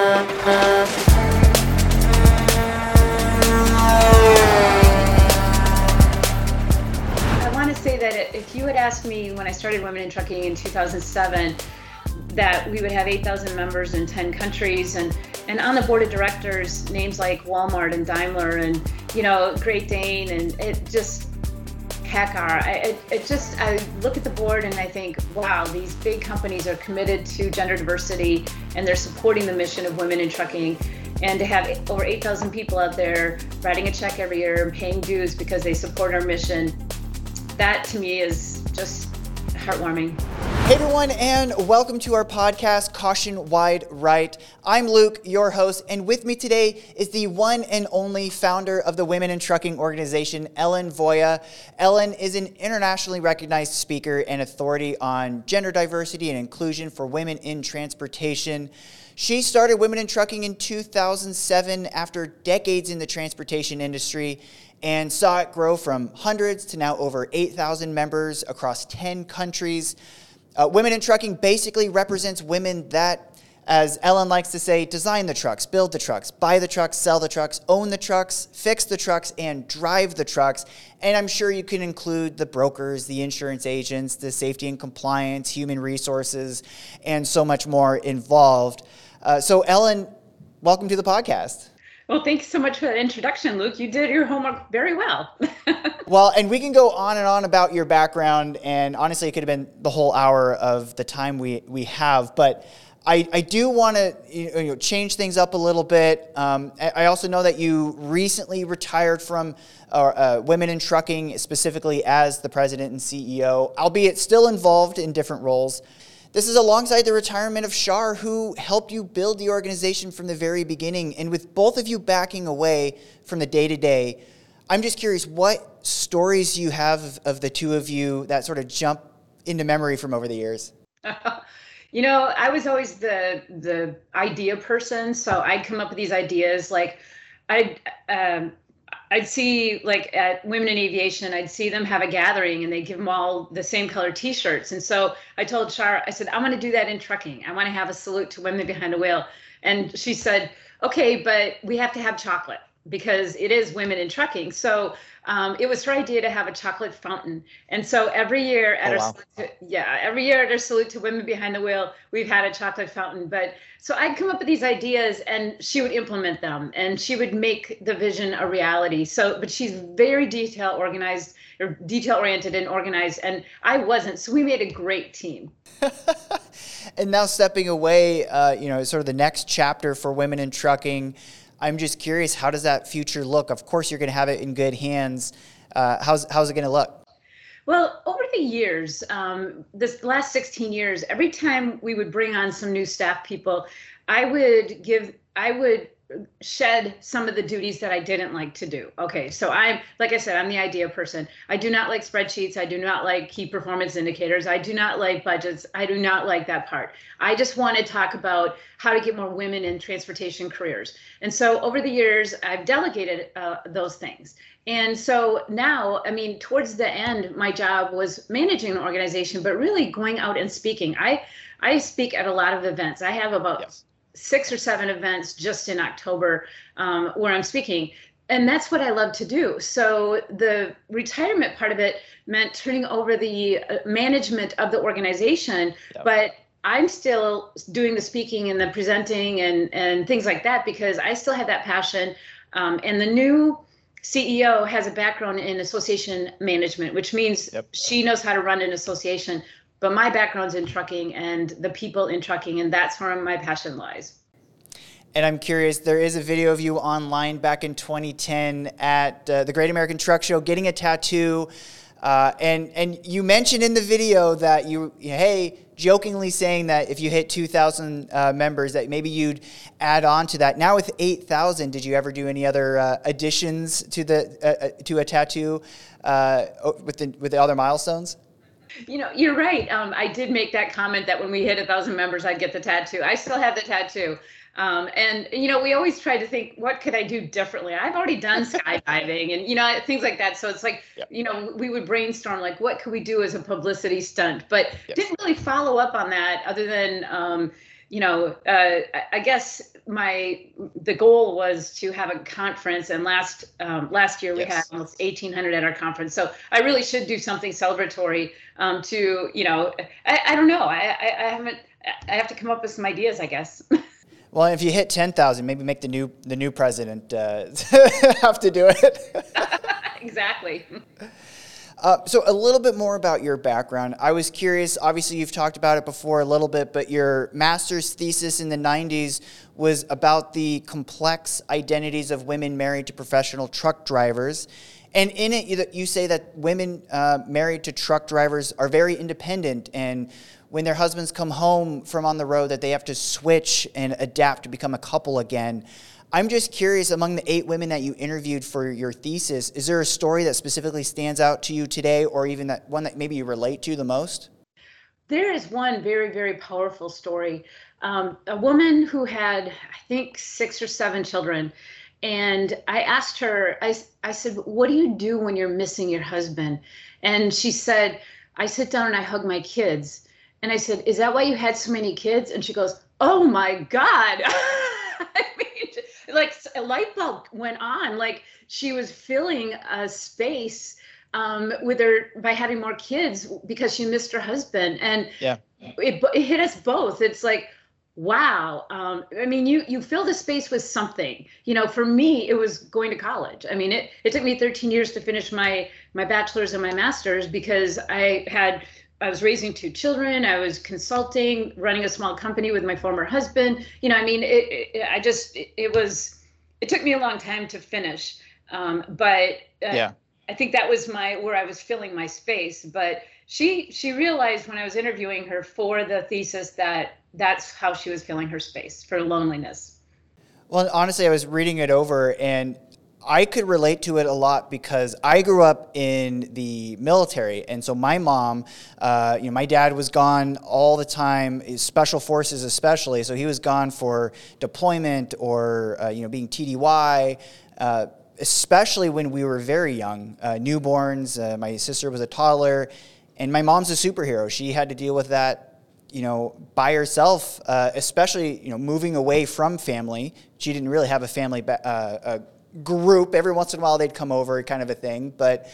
I want to say that if you had asked me when I started Women in Trucking in 2007 that we would have 8,000 members in 10 countries and and on the board of directors names like Walmart and Daimler and you know Great Dane and it just PACCAR. I, it, it just I look at the board and I think, wow, these big companies are committed to gender diversity and they're supporting the mission of women in trucking. And to have over 8,000 people out there writing a check every year and paying dues because they support our mission, that to me is just heartwarming. Hey everyone, and welcome to our podcast, Caution Wide Right. I'm Luke, your host, and with me today is the one and only founder of the Women in Trucking organization, Ellen Voie. Ellen is an internationally recognized speaker and authority on gender diversity and inclusion for women in transportation. She started Women in Trucking in 2007 after decades in the transportation industry and saw it grow from hundreds to now over 8,000 members across 10 countries. Uh, women in trucking basically represents women that, as Ellen likes to say, design the trucks, build the trucks, buy the trucks, sell the trucks, own the trucks, fix the trucks, and drive the trucks. And I'm sure you can include the brokers, the insurance agents, the safety and compliance, human resources, and so much more involved. Uh, so, Ellen, welcome to the podcast. Well, thanks so much for that introduction, Luke. You did your homework very well. well, and we can go on and on about your background, and honestly, it could have been the whole hour of the time we, we have. But I, I do want to you know, change things up a little bit. Um, I also know that you recently retired from uh, uh, Women in Trucking, specifically as the president and CEO, albeit still involved in different roles. This is alongside the retirement of Shar, who helped you build the organization from the very beginning. And with both of you backing away from the day to day, I'm just curious what stories you have of the two of you that sort of jump into memory from over the years. you know, I was always the the idea person, so I'd come up with these ideas. Like, I um, I'd see like at Women in Aviation, I'd see them have a gathering and they give them all the same color T-shirts. And so I told Shar, I said, I want to do that in trucking. I want to have a salute to women behind a wheel. And she said, okay, but we have to have chocolate because it is women in trucking. So um, it was her idea to have a chocolate fountain. And so every year at oh, our wow. to, yeah, every year at our salute to women behind the wheel, we've had a chocolate fountain. But so I'd come up with these ideas and she would implement them and she would make the vision a reality. So, but she's very detail organized or detail oriented and organized. And I wasn't. So we made a great team. and now stepping away, uh, you know, sort of the next chapter for women in trucking. I'm just curious, how does that future look? Of course, you're going to have it in good hands. Uh, how's how's it going to look? Well, over the years, um, this last 16 years, every time we would bring on some new staff people, I would give, I would shed some of the duties that I didn't like to do. Okay, so I'm like I said, I'm the idea person. I do not like spreadsheets. I do not like key performance indicators. I do not like budgets. I do not like that part. I just want to talk about how to get more women in transportation careers. And so over the years, I've delegated uh, those things. And so now, I mean, towards the end, my job was managing the organization, but really going out and speaking. I I speak at a lot of events. I have about yes six or seven events just in October um, where I'm speaking. And that's what I love to do. So the retirement part of it meant turning over the uh, management of the organization, yep. but I'm still doing the speaking and the presenting and and things like that because I still have that passion. Um, and the new CEO has a background in association management, which means yep. she knows how to run an association but my background's in trucking and the people in trucking, and that's where my passion lies. And I'm curious, there is a video of you online back in 2010 at uh, the Great American Truck Show getting a tattoo. Uh, and and you mentioned in the video that you hey jokingly saying that if you hit 2,000 uh, members that maybe you'd add on to that. Now with 8,000, did you ever do any other uh, additions to the uh, uh, to a tattoo with the with the other milestones? You know, you're right. Um, I did make that comment that when we hit a thousand members, I'd get the tattoo. I still have the tattoo. Um, and you know, we always try to think, what could I do differently? I've already done skydiving and you know things like that. So it's like, yep. you know, we would brainstorm like, what could we do as a publicity stunt? But yes. didn't really follow up on that, other than, um, you know, uh, I guess my the goal was to have a conference and last um, last year we yes. had almost 1800 at our conference. So i really should do something celebratory um, to you know I, I don't know. I, I, I haven't i have to come up with some ideas i guess. Well if you hit 10000 maybe make the new the new president uh, have to do it. Exactly uh, so, a little bit more about your background. I was curious, obviously, you've talked about it before a little bit, but your master's thesis in the 90s was about the complex identities of women married to professional truck drivers. And in it, you, say that women uh, married to truck drivers are very independent, and when their husbands come home from on the road, that they have to switch and adapt to become a couple again. I'm just curious among the eight women that you interviewed for your thesis, is there a story that specifically stands out to you today or even that one that maybe you relate to the most? There is one very, very powerful story. Um, a woman who had, I think, six or seven children. And I asked her, I, I said, What do you do when you're missing your husband? And she said, I sit down and I hug my kids. And I said, Is that why you had so many kids? And she goes, Oh my God. I mean, like a light bulb went on like she was filling a space um, with her by having more kids because she missed her husband. And yeah. it, it hit us both. It's like wow um, i mean you you fill the space with something. You know for me it was going to college. I mean it, it took me 13 years to finish my my bachelor's and my master's because i had I was raising two children. I was consulting, running a small company with my former husband. You know, I mean, it, it I just, it, it, was, it took me a long time to finish. Um, but uh, yeah, I think that was my, where I was filling my space. But she, she realized when I was interviewing her for the thesis that that's how she was filling her space for loneliness. Well, honestly, I was reading it over and I could relate to it a lot because I grew up in the military, and so my mom, uh, you know, my dad was gone all the time, special forces especially. So he was gone for deployment or uh, you know being TDY. Uh, especially when we were very young, uh, newborns. Uh, my sister was a toddler, and my mom's a superhero. She had to deal with that you know, by herself, uh, especially, you know, moving away from family. She didn't really have a family ba- uh, group. Every once in a while, they'd come over, kind of a thing. But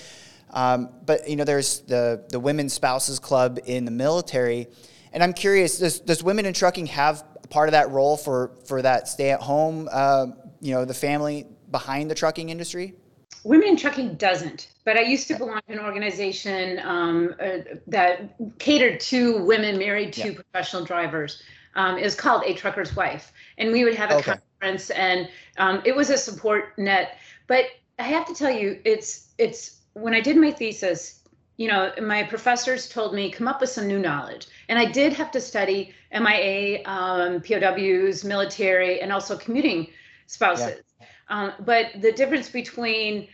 um, but you know, there's the the women's spouses club in the military, and I'm curious: does does women in trucking have part of that role for for that stay at home? Uh, you know, the family behind the trucking industry. Women in Trucking doesn't, but I used to belong to an organization um, uh, that catered to women married to yeah. professional drivers. Um, was called A Trucker's Wife, and we would have a okay conference, and um, it was a support net. But I have to tell you, it's it's when I did my thesis, you know, my professors told me come up with some new knowledge, and I did have to study MIA, um, POWs, military, and also commuting spouses. Yeah. Um, but the difference between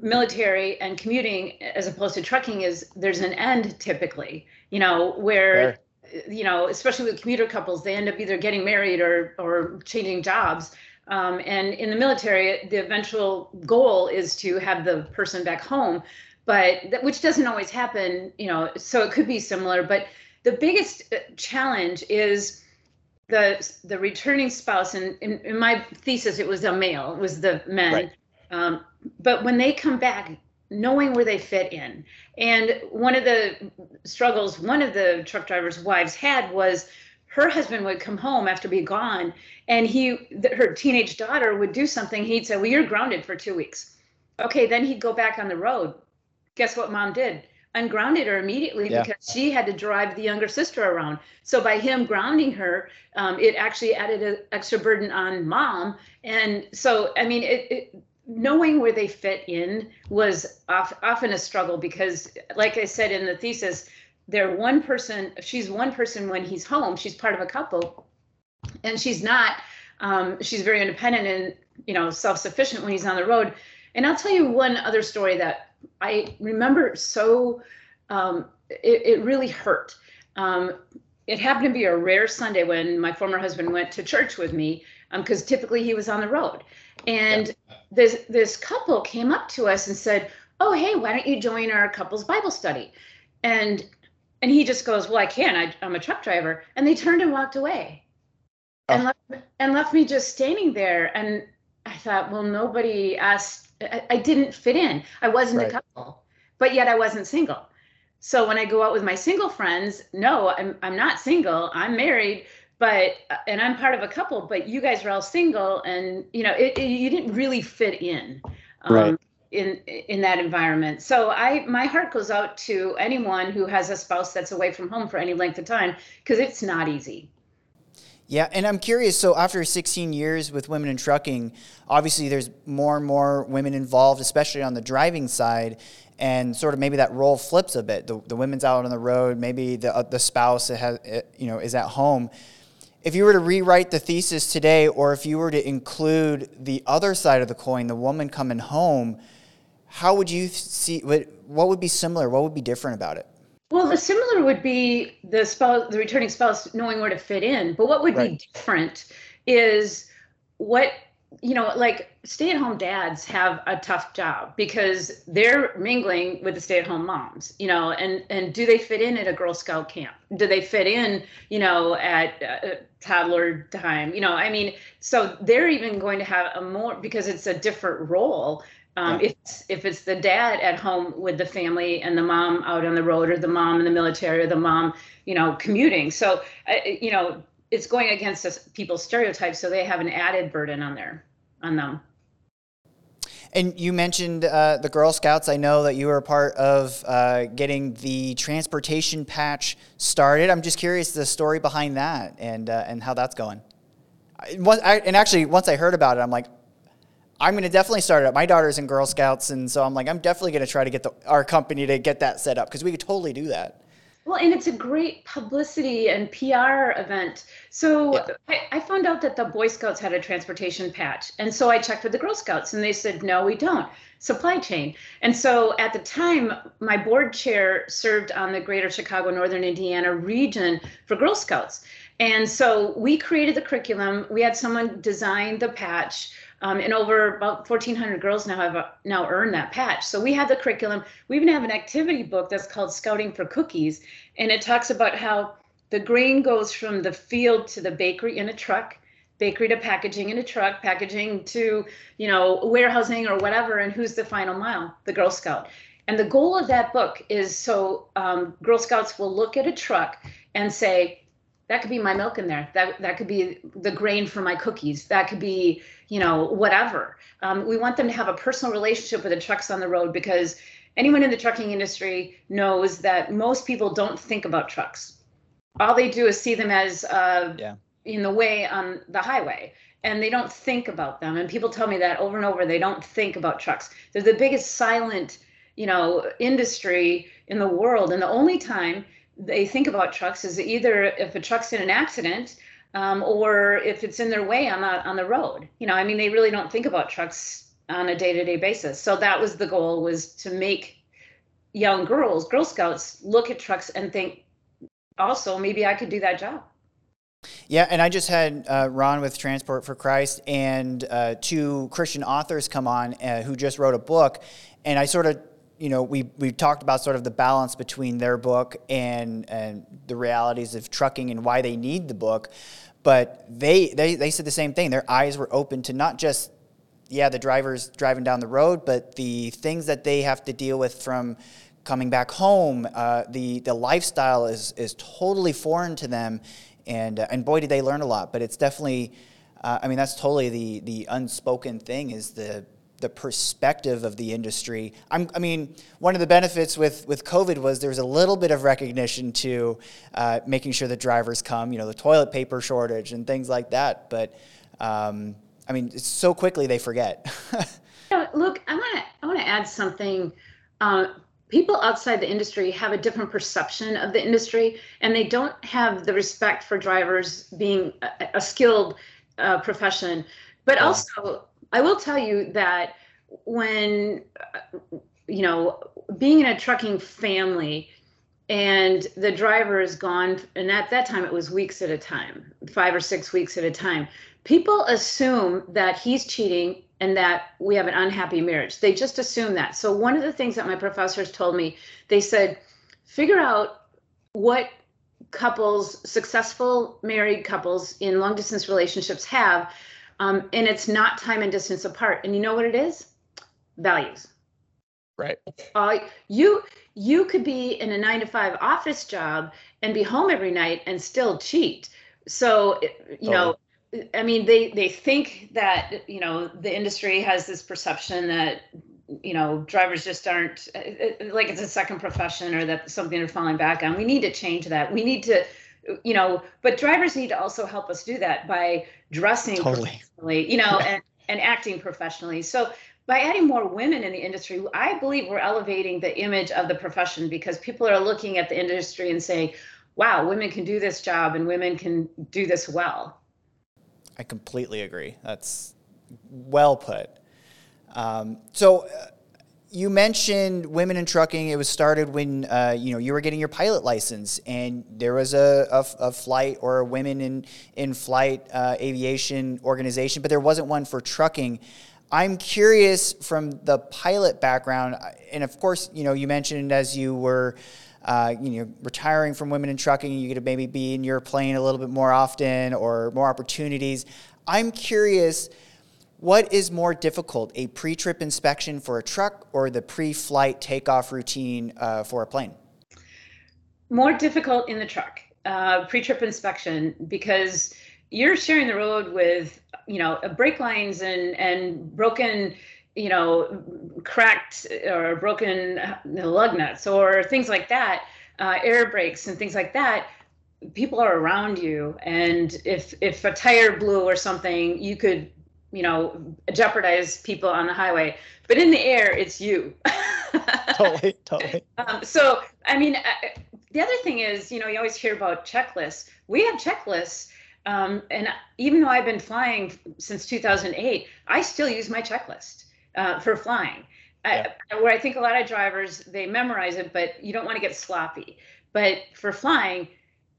military and commuting as opposed to trucking is there's an end typically you know where you know, especially with commuter couples, they end up either getting married or or changing jobs. Um, and in the military, the eventual goal is to have the person back home, but that, which doesn't always happen. You know, so it could be similar. But the biggest uh, challenge is the the returning spouse. And in, in my thesis, it was a male, it was the men. Right. Um, but when they come back, knowing where they fit in. And one of the struggles one of the truck drivers' wives had was her husband would come home after be gone and he her teenage daughter would do something. He'd say well you're grounded for two weeks. Okay then he'd go back on the road. Guess what mom did? Ungrounded her immediately yeah. because she had to drive the younger sister around. So by him grounding her um, it actually added an extra burden on mom. And so i mean it, it knowing where they fit in was often a struggle because like i said in the thesis they're one person she's one person when he's home she's part of a couple and she's not um, she's very independent and you know self-sufficient when he's on the road. And i'll tell you one other story that i remember so um, it, it, really hurt. Um, it happened to be a rare sunday when my former husband went to church with me because um, typically he was on the road and yeah. this this couple came up to us and said, "Oh, hey, why don't you join our couples Bible study?" And and he just goes, "Well, I can. I, I'm a truck driver." And they turned and walked away. Oh. and left, and left me just standing there. And I thought, well, nobody asked. I, I didn't fit in. I wasn't right. a couple, but yet I wasn't single. So when I go out with my single friends, no, I'm I'm not single. I'm married, but and I'm part of a couple. But you guys are all single, and you know, it, it you didn't really fit in. Um, right in in that environment. So I my heart goes out to anyone who has a spouse that's away from home for any length of time because it's not easy. Yeah, and I'm curious. So after 16 years with women in trucking, obviously there's more and more women involved, especially on the driving side, and sort of maybe that role flips a bit. The, the women's out on the road, maybe the uh, the spouse has you know is at home. If you were to rewrite the thesis today, or if you were to include the other side of the coin, the woman coming home, how would you see what what would be similar? What would be different about it? Well, the similar would be the spouse, the returning spouse knowing where to fit in. But what would right. be different is what you know, like stay-at-home dads have a tough job because they're mingling with the stay-at-home moms, you know, and and do they fit in at a Girl Scout camp? Do they fit in, you know, at uh, toddler time? You know, I mean, so they're even going to have a more because it's a different role um, yeah. if it's, if it's the dad at home with the family and the mom out on the road, or the mom in the military, or the mom, you know, commuting. So, uh, you know, it's going against people's stereotypes, so they have an added burden on their on them. And you mentioned uh, the Girl Scouts. I know that you were part of uh, getting the transportation patch started. I'm just curious the story behind that and uh, and how that's going. I, and actually, once I heard about it, I'm like, I'm going to definitely start it up. My daughter's in Girl Scouts, and so I'm like, I'm definitely going to try to get the, our company to get that set up because we could totally do that. Well, and it's a great publicity and PR event. So yeah. I, I, found out that the Boy Scouts had a transportation patch. And so I checked with the Girl Scouts, and they said, no, we don't. Supply chain. And so at the time, my board chair served on the Greater Chicago Northern Indiana region for Girl Scouts. And so we created the curriculum. We had someone design the patch. Um, and over about 1,400 girls now have uh, now earned that patch. So we have the curriculum. We even have an activity book that's called Scouting for Cookies, and it talks about how the grain goes from the field to the bakery in a truck, bakery to packaging in a truck, packaging to you know warehousing or whatever, and who's the final mile? The Girl Scout. And the goal of that book is so um, Girl Scouts will look at a truck and say, that could be my milk in there. That that could be the grain for my cookies. That could be you know whatever. Um, we want them to have a personal relationship with the trucks on the road because anyone in the trucking industry knows that most people don't think about trucks. All they do is see them as uh, yeah. in the way on the highway and they don't think about them. And people tell me that over and over. They don't think about trucks. They're the biggest silent you know industry in the world. And the only time they think about trucks is either if a truck's in an accident um, or if it's in their way on the on the road. You know, I mean, they really don't think about trucks on a day-to-day basis. So that was the goal was to make young girls, Girl Scouts, look at trucks and think, also maybe I could do that job. Yeah, and I just had uh, Ron with Transport for Christ and uh, two Christian authors come on uh, who just wrote a book, and I sort of you know, we we talked about sort of the balance between their book and and the realities of trucking and why they need the book, but they they they said the same thing. Their eyes were open to not just yeah the drivers driving down the road, but the things that they have to deal with from coming back home. Uh, the the lifestyle is is totally foreign to them, and uh, and boy did they learn a lot. But it's definitely. Uh, I mean, that's totally the the unspoken thing is the the perspective of the industry. I'm, i mean, one of the benefits with, with COVID was there was a little bit of recognition to uh, making sure that drivers come, you know, the toilet paper shortage and things like that. But um, I mean, so quickly they forget. look, I want to I want to add something. Uh, people outside the industry have a different perception of the industry, and they don't have the respect for drivers being a, a skilled uh, profession. But yeah. also, I will tell you that when, you know, being in a trucking family and the driver is gone, and at that time it was weeks at a time, five or six weeks at a time, people assume that he's cheating and that we have an unhappy marriage. They just assume that. So, one of the things that my professors told me, they said, figure out what couples, successful married couples in long distance relationships have. Um, and it's not time and distance apart. And you know what it is? Values. Right. Uh, you you could be in a nine to five office job and be home every night and still cheat. So you know, I mean, they they think that you know the industry has this perception that you know drivers just aren't like it's a second profession or that something they're falling back on. We need to change that. We need to you know but drivers need to also help us do that by dressing totally. professionally you know and, and acting professionally so by adding more women in the industry i believe we're elevating the image of the profession because people are looking at the industry and saying wow women can do this job and women can do this well I completely agree. That's well put. Um, so, uh, you mentioned women in trucking. It was started when uh, you know you were getting your pilot license, and there was a, a, a flight or a women in in flight uh, aviation organization, but there wasn't one for trucking. I'm curious from the pilot background, and of course, you know, you mentioned as you were uh, you know, retiring from women in trucking, you could maybe be in your plane a little bit more often or more opportunities. I'm curious, what is more difficult, a pre-trip inspection for a truck or the pre-flight takeoff routine uh, for a plane? More difficult in the truck, uh, pre-trip inspection, because you're sharing the road with, you know, brake lines and and broken you know, cracked or broken lug nuts or things like that, uh, air brakes and things like that, people are around you. And if if a tire blew or something, you could, you know, jeopardize people on the highway. But in the air, it's you. totally, totally. Um, so, I mean, uh, the other thing is, you know, you always hear about checklists. We have checklists. Um, and even though I've been flying since 2008, I still use my checklist uh, for flying. Yeah. I, where I think a lot of drivers they memorize it, but you don't want to get sloppy. But for flying,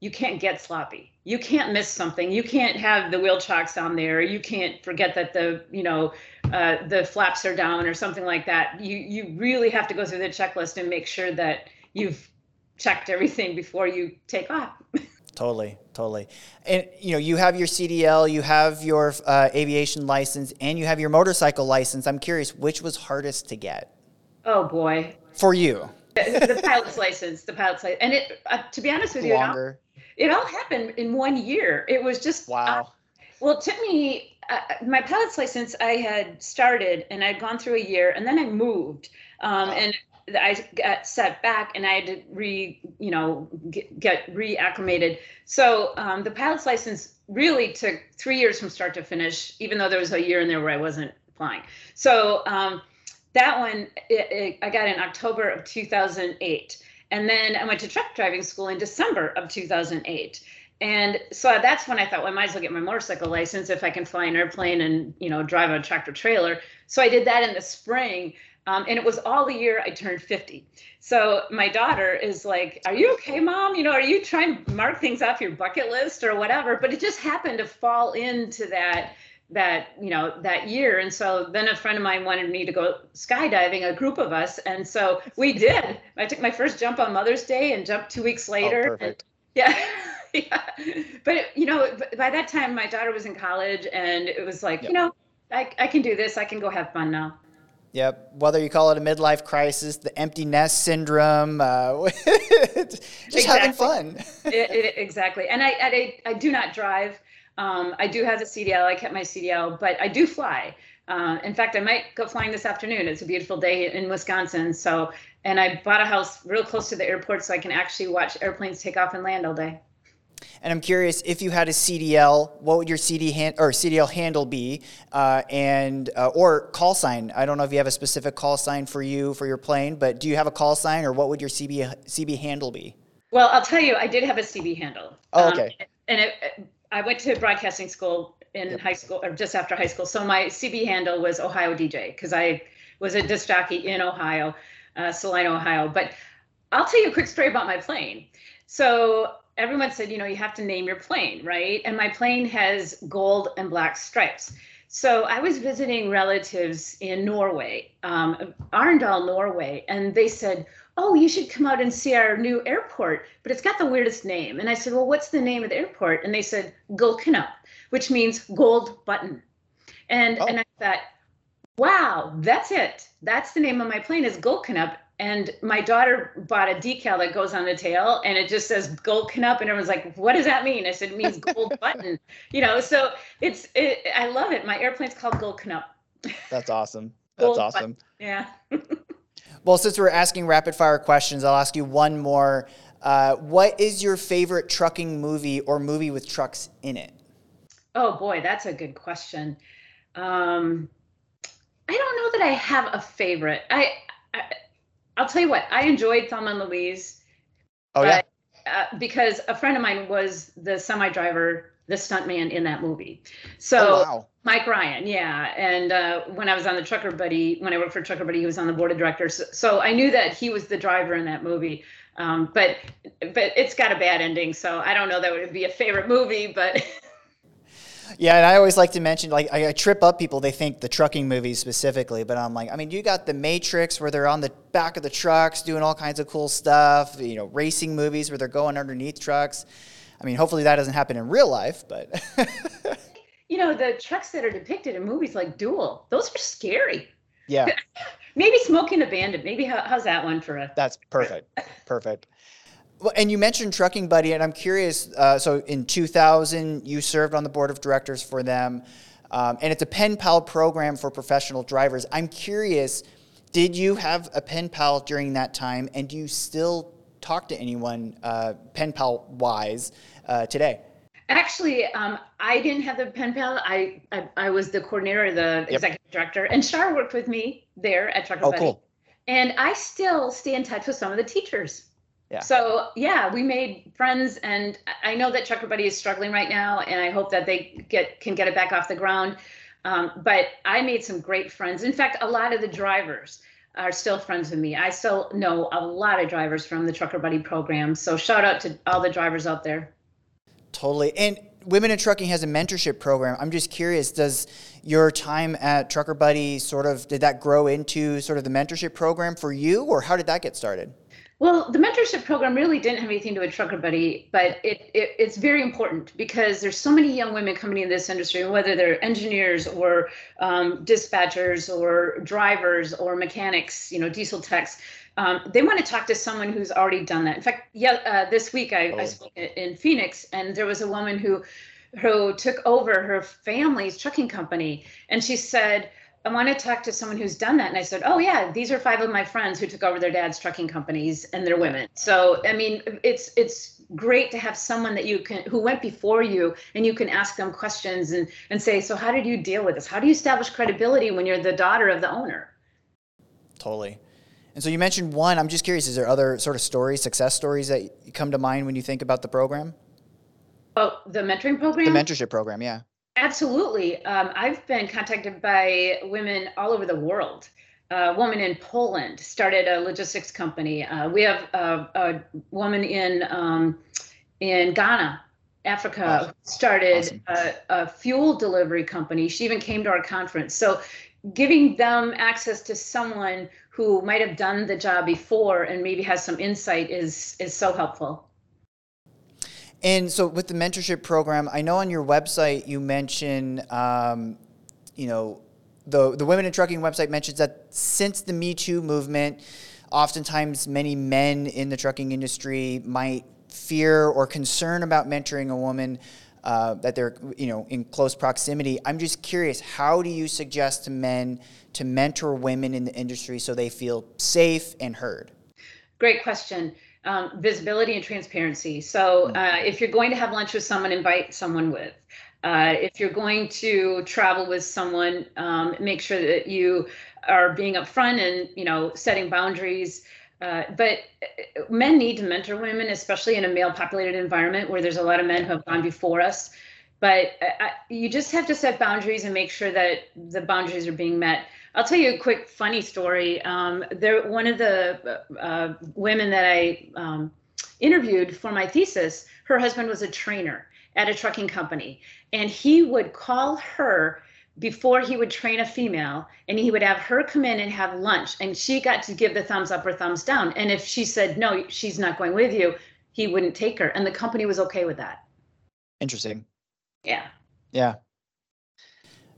you can't get sloppy. You can't miss something. You can't have the wheel chocks on there. You can't forget that the you know uh, the flaps are down or something like that. You you really have to go through the checklist and make sure that you've checked everything before you take off. Totally, totally. And you know, you have your CDL, you have your uh, aviation license, and you have your motorcycle license. I'm curious, which was hardest to get? Oh boy. For you. The, pilot's license, the pilot's license, and it. Uh, to be honest with you, Longer. It, all, happened in one year. It was just wow. Uh, well, it took me uh, my pilot's license. I had started, and I'd gone through a year, and then I moved. Um, wow. And I got set back and I had to re, you know, get, get reacclimated. So um, the pilot's license really took three years from start to finish, even though there was a year in there where I wasn't flying. So um, that one it, it, I got in October of 2008. And then I went to truck driving school in December of 2008. And so that's when I thought, well, I might as well get my motorcycle license if I can fly an airplane and, you know, drive a tractor trailer. So I did that in the spring. Um, and it was all the year I turned 50. So my daughter is like, Are you okay, mom? You know, are you trying to mark things off your bucket list or whatever? But it just happened to fall into that that you know that year and so then a friend of mine wanted me to go skydiving a group of us and so we did i took my first jump on mother's day and jumped two weeks oh, later oh, perfect. Yeah yeah but you know by that time my daughter was in college and it was like yep. you know I, I can do this i can go have fun now Yep. Whether you call it a midlife crisis, the empty nest syndrome, uh, just exactly. having fun. it, it, exactly. And I, I, I do not drive. Um, I do have a CDL. I kept my CDL, but I do fly. Uh, in fact, I might go flying this afternoon. It's a beautiful day in Wisconsin. So, and I bought a house real close to the airport so I can actually watch airplanes take off and land all day. And I'm curious if you had a CDL, what would your CD hand, or CDL handle be, uh, and uh, or call sign? I don't know if you have a specific call sign for you for your plane, but do you have a call sign, or what would your CB CB handle be? Well, I'll tell you, I did have a CB handle. Oh, okay. Um, and it, I went to broadcasting school in yep. high school, or just after high school. So my CB handle was Ohio DJ because I was a disc jockey in Ohio, uh, Celina, Ohio. But I'll tell you a quick story about my plane. So everyone said, you know, you have to name your plane, right? And my plane has gold and black stripes. So I was visiting relatives in Norway, um, Arendal, Norway, and they said, "Oh, you should come out and see our new airport, but it's got the weirdest name." And I said, "Well, what's the name of the airport?" And they said, Gullknapp, which means gold button. And oh. and I thought, "Wow, that's it. That's the name of my plane is Gullknapp." and my daughter bought a decal that goes on the tail and it just says gold up and everyone's like what does that mean i said it means gold button you know so it's it, i love it my airplane's called gold up that's awesome that's awesome button. yeah well since we're asking rapid fire questions i'll ask you one more uh, what is your favorite trucking movie or movie with trucks in it oh boy that's a good question um, i don't know that i have a favorite I, I I'll tell you what, I enjoyed Thelma and Louise. Oh yeah. Uh, because a friend of mine was the semi driver, the stuntman in that movie. So oh, wow. Mike Ryan, yeah. And uh, when I was on the Trucker Buddy, when I worked for Trucker Buddy, he was on the board of directors. So I knew that he was the driver in that movie. Um, but but it's got a bad ending, so I don't know that would be a favorite movie, but Yeah, and I always like to mention, like, I, I, trip up people. They think the trucking movies specifically, but I'm like, I mean, you got the Matrix where they're on the back of the trucks doing all kinds of cool stuff. You know, racing movies where they're going underneath trucks. I mean, hopefully that doesn't happen in real life, but. you know, the trucks that are depicted in movies like Duel, those are scary. Yeah. Maybe Smokey and the Bandit. Maybe how, how's that one for a? That's perfect. Perfect. Well, and you mentioned Trucking Buddy, and I'm curious. Uh, so in 2000, you served on the board of directors for them, um, and it's a pen pal program for professional drivers. I'm curious, did you have a pen pal during that time, and do you still talk to anyone uh, pen pal wise uh, today? Actually, um, I didn't have the pen pal. I, I, I was the coordinator, the yep. executive director, and Shar worked with me there at Trucker oh, Buddy. Cool. And I still stay in touch with some of the teachers. Yeah. So yeah, we made friends, and I know that Trucker Buddy is struggling right now, and I hope that they get can get it back off the ground. Um, but I made some great friends. In fact, a lot of the drivers are still friends with me. I still know a lot of drivers from the Trucker Buddy program. So shout out to all the drivers out there. Totally. And Women in Trucking has a mentorship program. I'm just curious, does your time at Trucker Buddy sort of did that grow into sort of the mentorship program for you or how did that get started? Well, the mentorship program really didn't have anything to do with Trucker Buddy, but it, it, it's very important because there's so many young women coming in this industry, whether they're engineers or um, dispatchers or drivers or mechanics, you know, diesel techs. Um, they want to talk to someone who's already done that. In fact, yeah, uh, this week I, oh. I spoke in Phoenix, and there was a woman who who took over her family's trucking company, and she said I want to talk to someone who's done that. And I said, Oh, yeah, these are five of my friends who took over their dad's trucking companies and they're women. So, I mean, it's, it's, great to have someone that you can who went before you and you can ask them questions and and say so how did you deal with this? How do you establish credibility when you're the daughter of the owner? Totally. And so you mentioned one. I'm just curious is there other sort of stories success stories that come to mind when you think about the program? Oh the mentoring program? the mentorship program yeah Absolutely. Um, I've been contacted by women all over the world. A woman in Poland started a logistics company. Uh, we have a, a woman in um, in Ghana, Africa, awesome. started awesome. a, a fuel delivery company. She even came to our conference. So, giving them access to someone who might have done the job before and maybe has some insight is is so helpful. And so with the mentorship program, I know on your website you mention, um, you know, the the Women in Trucking website mentions that since the Me Too movement, oftentimes many men in the trucking industry might fear or concern about mentoring a woman uh, that they're you know in close proximity. I'm just curious, how do you suggest to men to mentor women in the industry so they feel safe and heard? Great question um, visibility and transparency. So mm-hmm. uh, if you're going to have lunch with someone, invite someone with. Uh, if you're going to travel with someone, um, make sure that you are being upfront and you know setting boundaries. Uh, but uh, men need to mentor women, especially in a male-populated environment where there's a lot of men who have gone before us. But uh, you just have to set boundaries and make sure that the boundaries are being met. I'll tell you a quick funny story. Um, there, one of the uh, women that I um, interviewed for my thesis, her husband was a trainer at a trucking company, and he would call her before he would train a female and he would have her come in and have lunch and she got to give the thumbs up or thumbs down and if she said no she's not going with you he wouldn't take her and the company was okay with that. Interesting. Yeah. Yeah.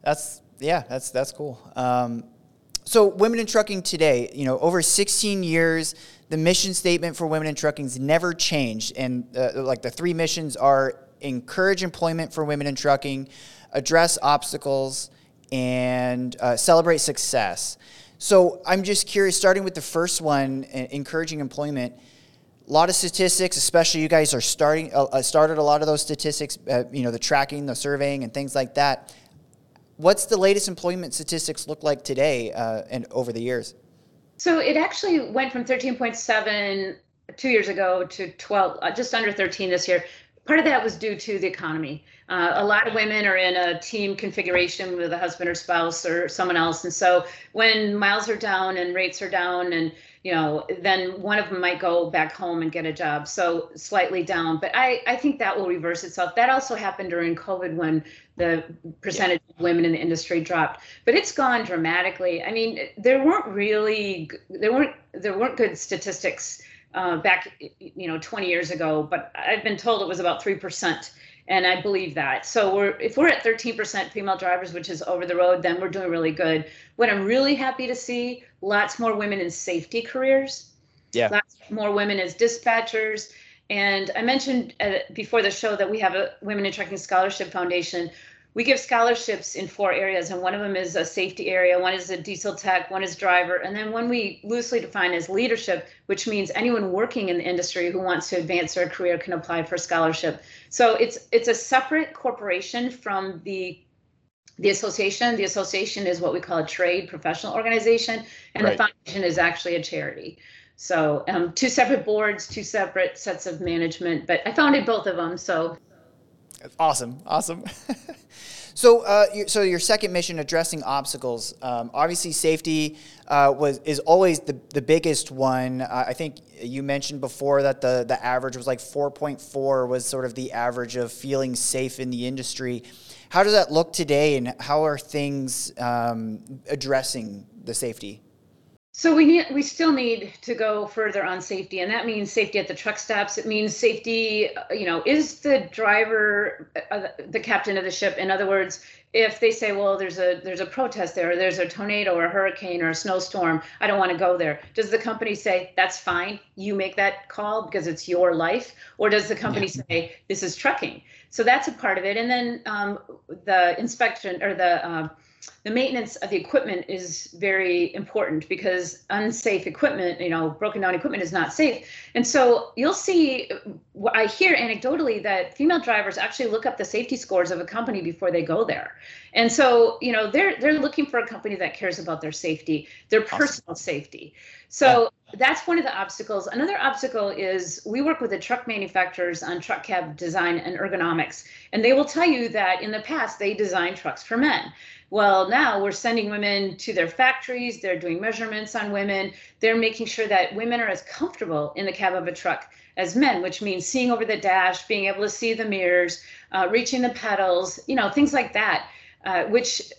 That's yeah that's that's cool um, so women in trucking today you know over 16 years the mission statement for women in trucking's never changed and uh, like the three missions are encourage employment for women in trucking address obstacles, and uh, celebrate success. So I'm just curious, starting with the first one, encouraging employment. A lot of statistics, especially you guys are starting uh, uh, started a lot of those statistics. Uh, you know, the tracking, the surveying, and things like that. What's the latest employment statistics look like today uh, and over the years? So it actually went from 13.7 two years ago to 12, uh, just under 13 this year. Part of that was due to the economy. Uh, a lot of women are in a team configuration with a husband or spouse or someone else, and so when miles are down and rates are down, and you know, then one of them might go back home and get a job. So slightly down, but I I think that will reverse itself. That also happened during COVID when the percentage yeah. of women in the industry dropped, but it's gone dramatically. I mean, there weren't really there weren't there weren't good statistics. Uh, back, you know, 20 years ago, but I've been told it was about three percent and I believe that. So we're if we're at 13% female drivers, which is over the road, then we're doing really good. What I'm really happy to see, lots more women in safety careers. Yeah. Lots more women as dispatchers. And I mentioned uh, before the show that we have a Women in Trucking Scholarship Foundation, we give scholarships in four areas, and one of them is a safety area, one is a diesel tech, one is driver, and then one we loosely define as leadership, which means anyone working in the industry who wants to advance their career can apply for scholarship. So it's it's a separate corporation from the the association. The association is what we call a trade professional organization, and right. the foundation is actually a charity. So um, two separate boards, two separate sets of management, but I founded both of them. So awesome, awesome. So, uh, so your second mission, addressing obstacles. Um, obviously, safety uh, was is always the, the biggest one. Uh, I think you mentioned before that the the average was like 4.4 was sort of the average of feeling safe in the industry. How does that look today, and how are things um, addressing the safety? So we need we still need to go further on safety, and that means safety at the truck stops. It means safety. You know, is the driver uh, the captain of the ship? In other words, if they say, well, there's a there's a protest there, or there's a tornado, or a hurricane, or a snowstorm, I don't want to go there. Does the company say that's fine? You make that call because it's your life, or does the company yeah. say this is trucking? So that's a part of it, and then um, the inspection or the uh, the maintenance of the equipment is very important because unsafe equipment, you know, broken down equipment is not safe. And so you'll see, I hear anecdotally that female drivers actually look up the safety scores of a company before they go there. And so, you know, they're they're looking for a company that cares about their safety, their personal awesome. safety. So yeah. that's one of the obstacles. Another obstacle is we work with the truck manufacturers on truck cab design and ergonomics, and they will tell you that in the past they designed trucks for men. Well, now we're sending women to their factories, they're doing measurements on women, they're making sure that women are as comfortable in the cab of a truck as men, which means seeing over the dash, being able to see the mirrors, uh, reaching the pedals, you know, things like that, uh, which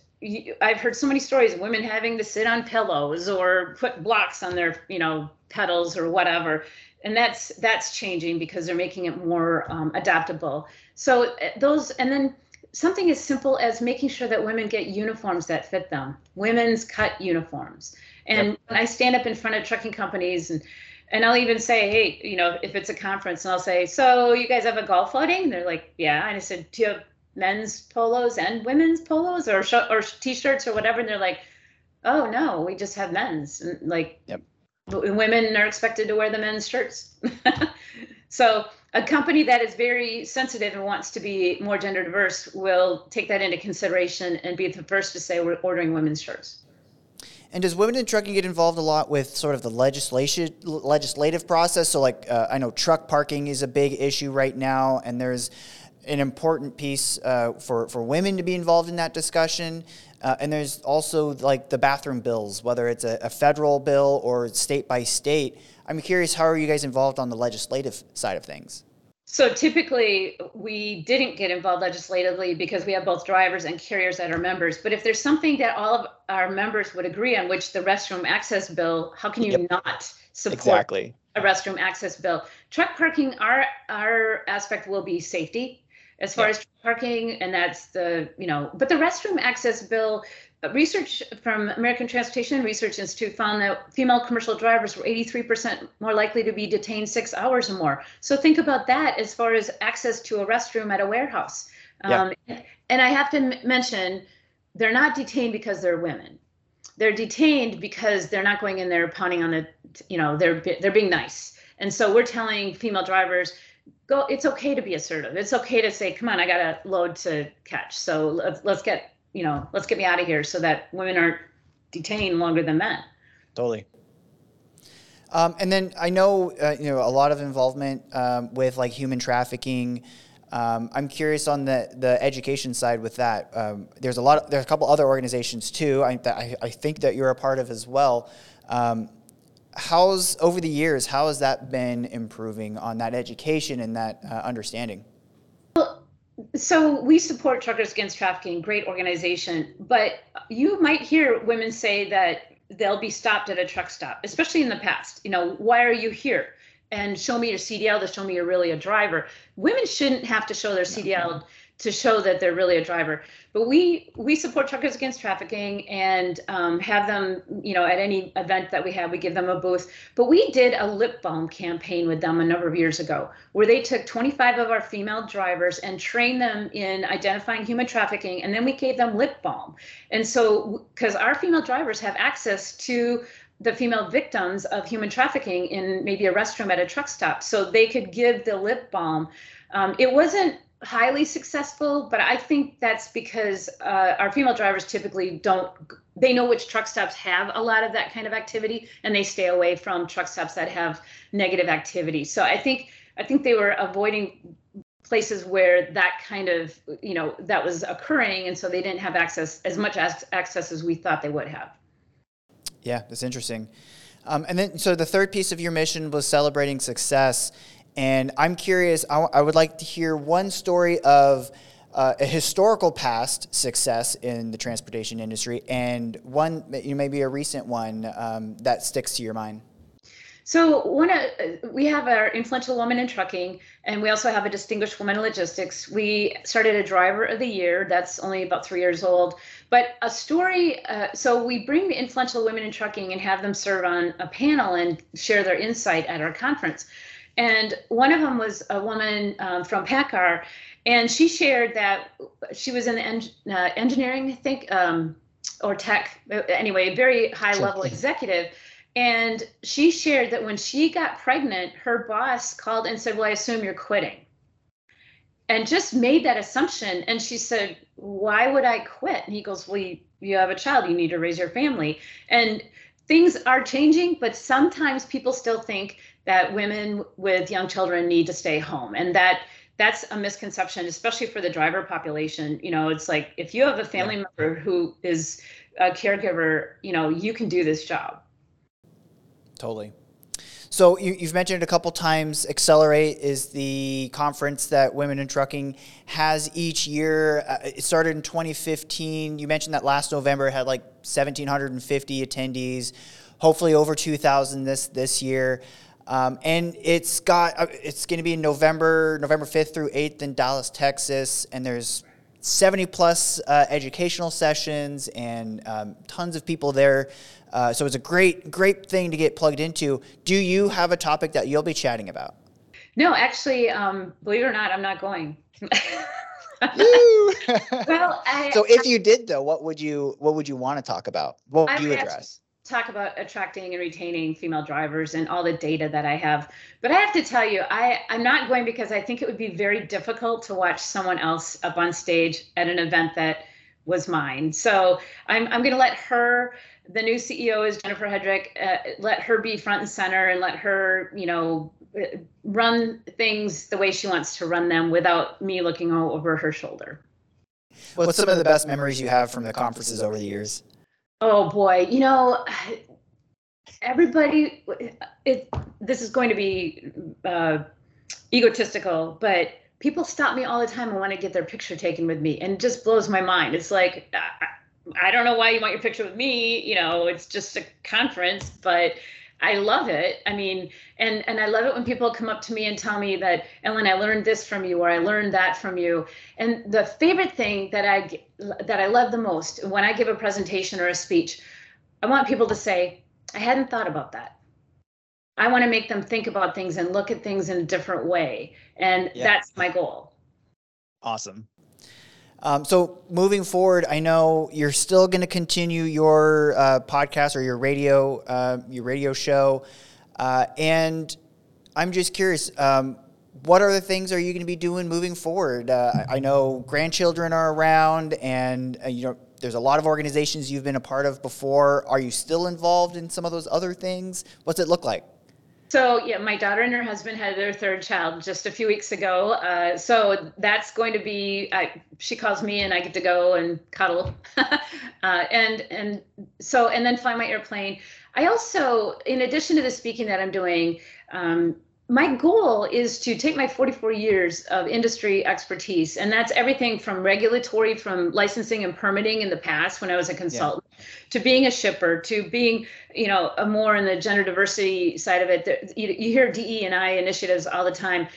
I've heard so many stories of women having to sit on pillows or put blocks on their, you know, pedals or whatever. And that's that's changing because they're making it more um, adaptable. So uh, those, and then something as simple as making sure that women get uniforms that fit them, women's cut uniforms. And yep. when I stand up in front of trucking companies and and I'll even say, hey, you know, if it's a conference, and I'll say, so you guys have a golf outing? They're like, yeah. And I said, do you have men's polos and women's polos or sh- or t-shirts or whatever? And they're like, oh no, we just have men's. And like, yep. women are expected to wear the men's shirts. so a company that is very sensitive and wants to be more gender diverse will take that into consideration and be the first to say we're ordering women's shirts. And does women in trucking get involved a lot with sort of the legislation legislative process? So, like, uh, I know truck parking is a big issue right now, and there's an important piece uh, for for women to be involved in that discussion. Uh, and there's also like the bathroom bills, whether it's a, a federal bill or state by state. I'm curious, how are you guys involved on the legislative side of things? So typically, we didn't get involved legislatively because we have both drivers and carriers that are members. But if there's something that all of our members would agree on, which the restroom access bill, how can you yep. not support exactly. a restroom access bill? Truck parking, our our aspect will be safety as far yep. as parking, and that's the you know. But the restroom access bill research from American Transportation Research Institute found that female commercial drivers were 83% more likely to be detained six hours or more. So think about that as far as access to a restroom at a warehouse. Yeah. Um, and I have to mention, they're not detained because they're women. They're detained because they're not going in there pounding on the, you know, they're they're being nice. And so we're telling female drivers, go. It's okay to be assertive. It's okay to say, come on, I got a load to catch. So let's let's get you know, let's get me out of here so that women aren't detained longer than men. Totally. Um, and then I know, uh, you know, a lot of involvement um, with like human trafficking. Um, I'm curious on the, the education side with that. Um, there's a lot. Of, there's a couple other organizations too. I, that I, I think that you're a part of as well. Um, how's over the years? How has that been improving on that education and that uh, understanding? Well, so we support truckers against trafficking great organization but you might hear women say that they'll be stopped at a truck stop especially in the past you know why are you here and show me your cdl to show me you're really a driver women shouldn't have to show their cdl to show that they're really a driver. But we we support truckers against trafficking and um, have them, you know, at any event that we have, we give them a booth. But we did a lip balm campaign with them a number of years ago, where they took 25 of our female drivers and trained them in identifying human trafficking, and then we gave them lip balm. And so, because our female drivers have access to the female victims of human trafficking in maybe a restroom at a truck stop, so they could give the lip balm. Um, it wasn't highly successful, but I think that's because uh, our female drivers typically don't. They know which truck stops have a lot of that kind of activity, and they stay away from truck stops that have negative activity. So I think I think they were avoiding places where that kind of you know that was occurring, and so they didn't have access as much as access as we thought they would have. Yeah, that's interesting. Um, and then, so the third piece of your mission was celebrating success. And I'm curious, I, w- I would like to hear one story of uh, a historical past success in the transportation industry and one, you know, maybe a recent one um, that sticks to your mind. So one, uh, we have our influential woman in trucking, and we also have a distinguished woman in logistics. We started a driver of the year. That's only about three years old. But a story. Uh, so we bring the influential women in trucking and have them serve on a panel and share their insight at our conference. And one of them was a woman um, from PACCAR, and she shared that she was in the en- uh, engineering, I think, um, or tech, anyway, a very high level executive. And she shared that when she got pregnant, her boss called and said, Well, I assume you're quitting. And just made that assumption. And she said, Why would I quit? And he goes, Well, you, you have a child, you need to raise your family. And things are changing, but sometimes people still think that women with young children need to stay home. And that that's a misconception especially for the driver population. You know it's like if you have a family yeah. member who is a caregiver you know you can do this job. Totally. So you, have mentioned a couple times accelerate is the conference that women in trucking has each year. Uh, it started in 2015 you mentioned that last november had like 1750 attendees hopefully over 2000 this this year um, and it's got uh, it's going to be in November November 5th through 8th in Dallas, Texas, and there's 70 plus uh, educational sessions and um, tons of people there. Uh, so it's a great great thing to get plugged into. Do you have a topic that you'll be chatting about? No, actually, um, believe it or not, I'm not going. well, I, so if you did though, what would you what would you want to talk about? What would you address? Talk about attracting and retaining female drivers and all the data that I have. But I have to tell you, I, I'm not going because I think it would be very difficult to watch someone else up on stage at an event that was mine. So I'm, I'm going to let her, the new CEO is Jennifer Hedrick, uh, let her be front and center and let her, you know, run things the way she wants to run them without me looking over her shoulder. What's some of the best memories you have from the conferences over the years? Oh boy, you know, everybody. It this is going to be uh, egotistical, but people stop me all the time and want to get their picture taken with me, and it just blows my mind. It's like I, I don't know why you want your picture with me. You know, it's just a conference, but I love it. I mean, and and I love it when people come up to me and tell me that Ellen, I learned this from you or I learned that from you. And the favorite thing that I that I love the most when I give a presentation or a speech, I want people to say, I hadn't thought about that. I want to make them think about things and look at things in a different way. And yeah. that's my goal. Awesome. Um, so moving forward, I know you're still going to continue your uh, podcast or your radio, uh, your radio show, uh, and I'm just curious. Um, what other things are you going to be doing moving forward? Uh, I know grandchildren are around, and uh, you know there's a lot of organizations you've been a part of before. Are you still involved in some of those other things? What's it look like? So yeah, my daughter and her husband had their third child just a few weeks ago. Uh, so that's going to be. I, she calls me and I get to go and cuddle, uh, and and so and then fly my airplane. I also, in addition to the speaking that I'm doing, um, my goal is to take my 44 years of industry expertise and that's everything from regulatory from licensing and permitting in the past when i was a consultant yeah. to being a shipper to being you know a more in the gender diversity side of it you, you hear de and i initiatives all the time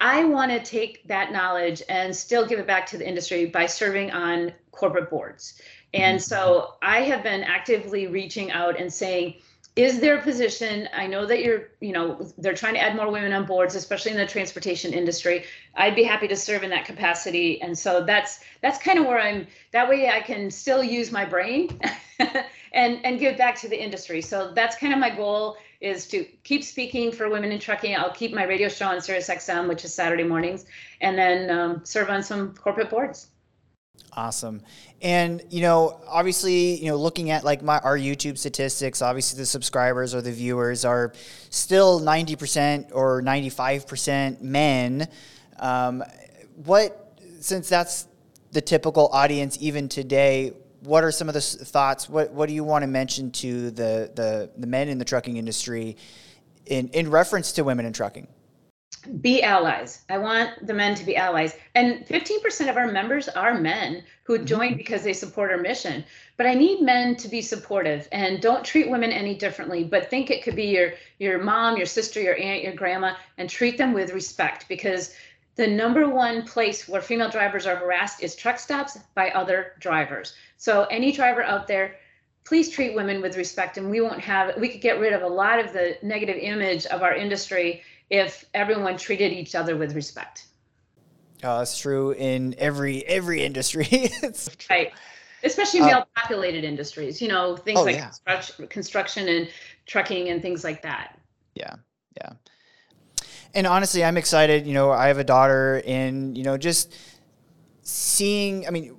i want to take that knowledge and still give it back to the industry by serving on corporate boards and mm-hmm. so i have been actively reaching out and saying is there a position i know that you're you know they're trying to add more women on boards especially in the transportation industry. I'd be happy to serve in that capacity. And so that's that's kind of where i'm that way i can still use my brain and and give back to the industry. So that's kind of my goal is to keep speaking for women in trucking. I'll keep my radio show on sirius xm which is saturday mornings and then um, serve on some corporate boards Awesome. And you know, obviously, you know, looking at like my our YouTube statistics, obviously the subscribers or the viewers are still 90% or 95% men. Um, what since that's the typical audience even today, what are some of the thoughts what what do you want to mention to the the the men in the trucking industry in in reference to women in trucking? Be allies. I want the men to be allies. And 15% of our members are men who mm-hmm. join because they support our mission. But I need men to be supportive and don't treat women any differently, but think it could be your your mom, your sister, your aunt, your grandma and treat them with respect because the number one place where female drivers are harassed is truck stops by other drivers. So any driver out there please treat women with respect and we won't have we could get rid of a lot of the negative image of our industry if everyone treated each other with respect. Oh, that's true in every every industry. right, especially uh, male populated industries. You know, things oh, like yeah. construction, construction and trucking and things like that. Yeah, yeah. And honestly, I'm excited. You know, I have a daughter, and you know, just seeing. I mean,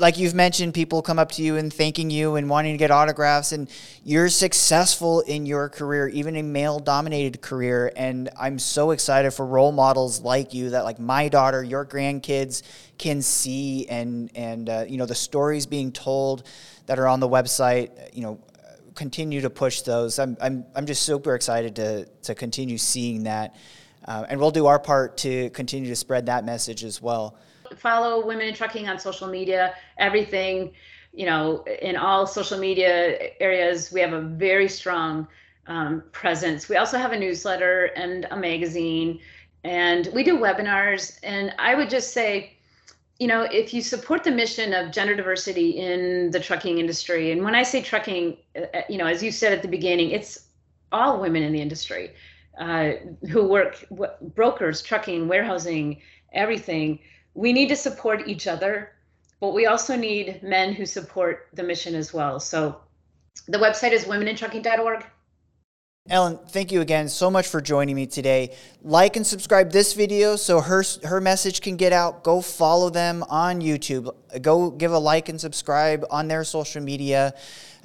like you've mentioned, people come up to you and thanking you and wanting to get autographs, and you're successful in your career, even a male dominated career. And I'm so excited for role models like you that, like my daughter, your grandkids can see, and, and uh, you know, the stories being told that are on the website, you know, continue to push those. I'm, I'm, I'm just super excited to, to continue seeing that. Uh, and we'll do our part to continue to spread that message as well follow women in trucking on social media everything you know in all social media areas we have a very strong um, presence. We also have a newsletter and a magazine and we do webinars. And i would just say you know if you support the mission of gender diversity in the trucking industry and when i say trucking uh, uh, you know as you said at the beginning it's all women in the industry uh, who work brokers trucking warehousing everything we need to support each other, but we also need men who support the mission as well. So the website is womenintrucking.org. Ellen, thank you again so much for joining me today. Like and subscribe this video so her her message can get out. Go follow them on YouTube. go give a like and subscribe on their social media.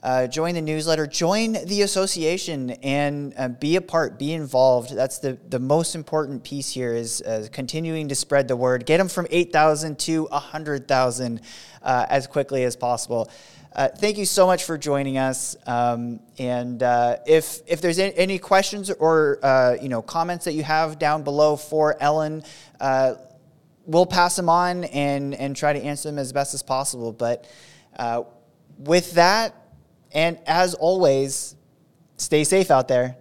Uh, join the newsletter, join the association, and uh, be a part, be involved. That's the, the most important piece here is uh, continuing to spread the word. Get them from 8,000 to 100,000 uh, as quickly as possible. Uh, thank you so much for joining us. Um, and uh, if if there's any questions or you know comments that you have down below for Ellen, we'll pass them on and and try to answer them as best as possible. But with that, and as always, stay safe out there.